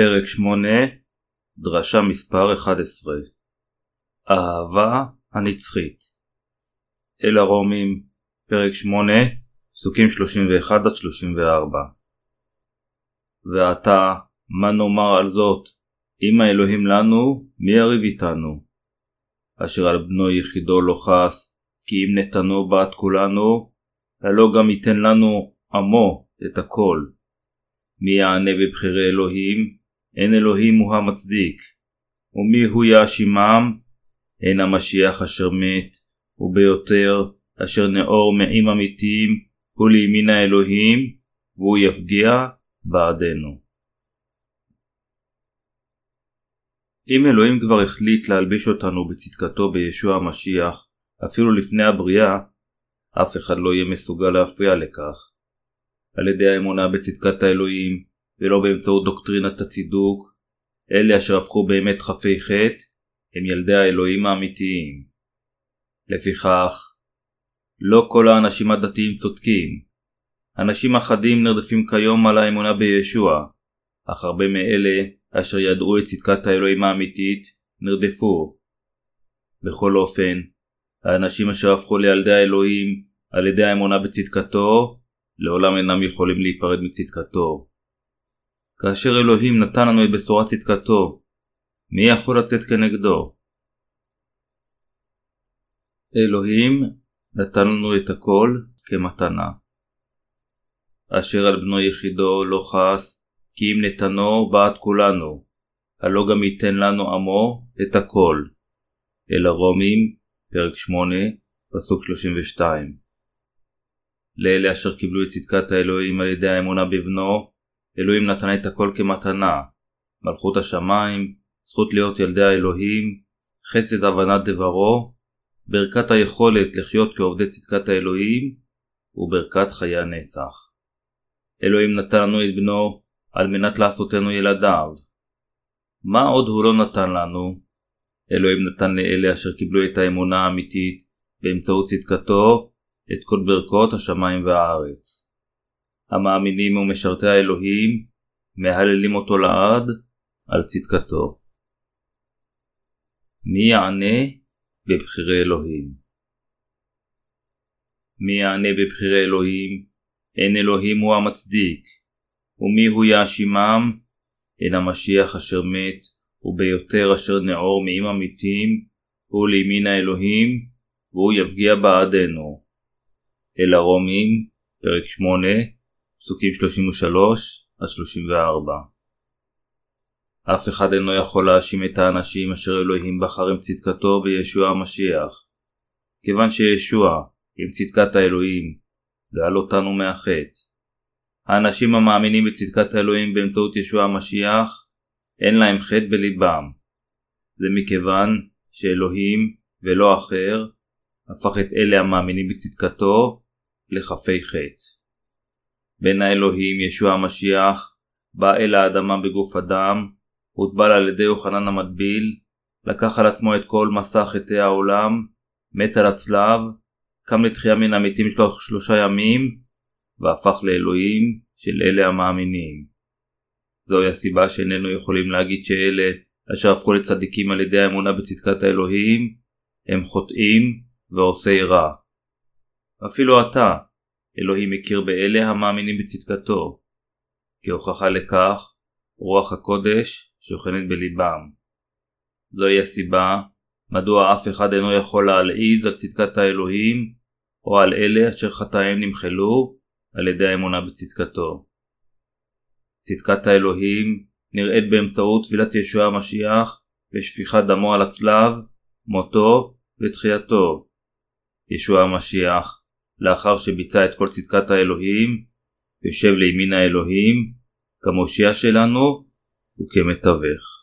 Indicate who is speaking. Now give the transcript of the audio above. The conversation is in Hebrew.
Speaker 1: פרק 8, דרשה מספר 11 אהבה הנצחית אל הרומים, פרק 8, פסוקים 31-34 ועתה, מה נאמר על זאת? אם האלוהים לנו, מי יריב איתנו? אשר על בנו יחידו לא חס, כי אם נתנו בת כולנו, הלא גם ייתן לנו עמו את הכל. מי יענה בבחירי אלוהים? אין אלוהים הוא המצדיק. ומי הוא יאשימם? אין המשיח אשר מת, וביותר אשר נאור מעים אמיתיים הוא לימין האלוהים, והוא יפגיע בעדנו. אם אלוהים כבר החליט להלביש אותנו בצדקתו בישוע המשיח, אפילו לפני הבריאה, אף אחד לא יהיה מסוגל להפריע לכך. על ידי האמונה בצדקת האלוהים, ולא באמצעות דוקטרינת הצידוק, אלה אשר הפכו באמת חפי חטא, הם ילדי האלוהים האמיתיים. לפיכך, לא כל האנשים הדתיים צודקים. אנשים אחדים נרדפים כיום על האמונה בישוע, אך הרבה מאלה אשר ידעו את צדקת האלוהים האמיתית, נרדפו. בכל אופן, האנשים אשר הפכו לילדי האלוהים על ידי האמונה בצדקתו, לעולם אינם יכולים להיפרד מצדקתו. כאשר אלוהים נתן לנו את בשורת צדקתו, מי יכול לצאת כנגדו? אלוהים נתן לנו את הכל כמתנה. אשר על בנו יחידו לא חס, כי אם נתנו בעד כולנו, הלא גם ייתן לנו עמו את הכל. אל הרומים, פרק 8, פסוק 32. לאלה אשר קיבלו את צדקת האלוהים על ידי האמונה בבנו, אלוהים נתן את הכל כמתנה, מלכות השמיים, זכות להיות ילדי האלוהים, חסד הבנת דברו, ברכת היכולת לחיות כעובדי צדקת האלוהים, וברכת חיי הנצח. אלוהים נתן לנו את בנו על מנת לעשותנו ילדיו. מה עוד הוא לא נתן לנו? אלוהים נתן לאלה אשר קיבלו את האמונה האמיתית באמצעות צדקתו את כל ברכות השמיים והארץ. המאמינים ומשרתי האלוהים מהללים אותו לעד על צדקתו. מי יענה בבחירי אלוהים? מי יענה בבחירי אלוהים? אין אלוהים הוא המצדיק, ומי הוא יאשימם? אין המשיח אשר מת, וביותר אשר נעור מעם אמיתים, הוא לימין האלוהים, והוא יפגיע בעדנו. אל הרומים, פרק 8, פסוקים 33-34 אף אחד אינו יכול להאשים את האנשים אשר אלוהים בחר עם צדקתו בישוע המשיח. כיוון שישוע, עם צדקת האלוהים, גאל אותנו מהחטא. האנשים המאמינים בצדקת האלוהים באמצעות ישוע המשיח, אין להם חטא בליבם. זה מכיוון שאלוהים, ולא אחר, הפך את אלה המאמינים בצדקתו לחפי חטא. בין האלוהים ישוע המשיח, בא אל האדמה בגוף אדם, הוטבל על ידי יוחנן המטביל, לקח על עצמו את כל מסע חטאי העולם, מת על הצלב, קם לתחייה מן המתים שלוש, שלושה ימים, והפך לאלוהים של אלה המאמינים. זוהי הסיבה שאיננו יכולים להגיד שאלה אשר הפכו לצדיקים על ידי האמונה בצדקת האלוהים, הם חוטאים ועושי רע. אפילו אתה, אלוהים מכיר באלה המאמינים בצדקתו. כהוכחה לכך, רוח הקודש שוכנת בליבם. זוהי הסיבה מדוע אף אחד אינו יכול להלעיז על צדקת האלוהים, או על אלה אשר חטאיהם נמחלו על ידי האמונה בצדקתו. צדקת האלוהים נראית באמצעות תפילת ישוע המשיח ושפיכת דמו על הצלב, מותו ותחייתו. ישוע המשיח לאחר שביצע את כל צדקת האלוהים, יושב לימין האלוהים, כמושיע שלנו וכמתווך.